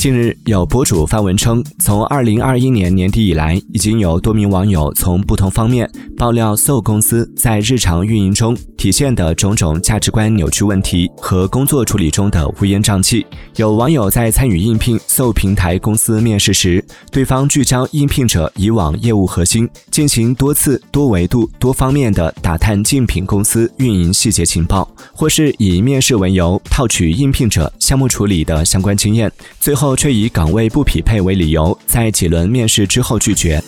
近日，有博主发文称，从二零二一年年底以来，已经有多名网友从不同方面爆料 Soul 公司在日常运营中体现的种种价值观扭曲问题和工作处理中的乌烟瘴气。有网友在参与应聘 Soul 平台公司面试时，对方聚焦应聘者以往业务核心，进行多次、多维度、多方面的打探竞品公司运营细节情报，或是以面试为由套取应聘者项目处理的相关经验，最后却以岗位不匹配为理由，在几轮面试之后拒绝。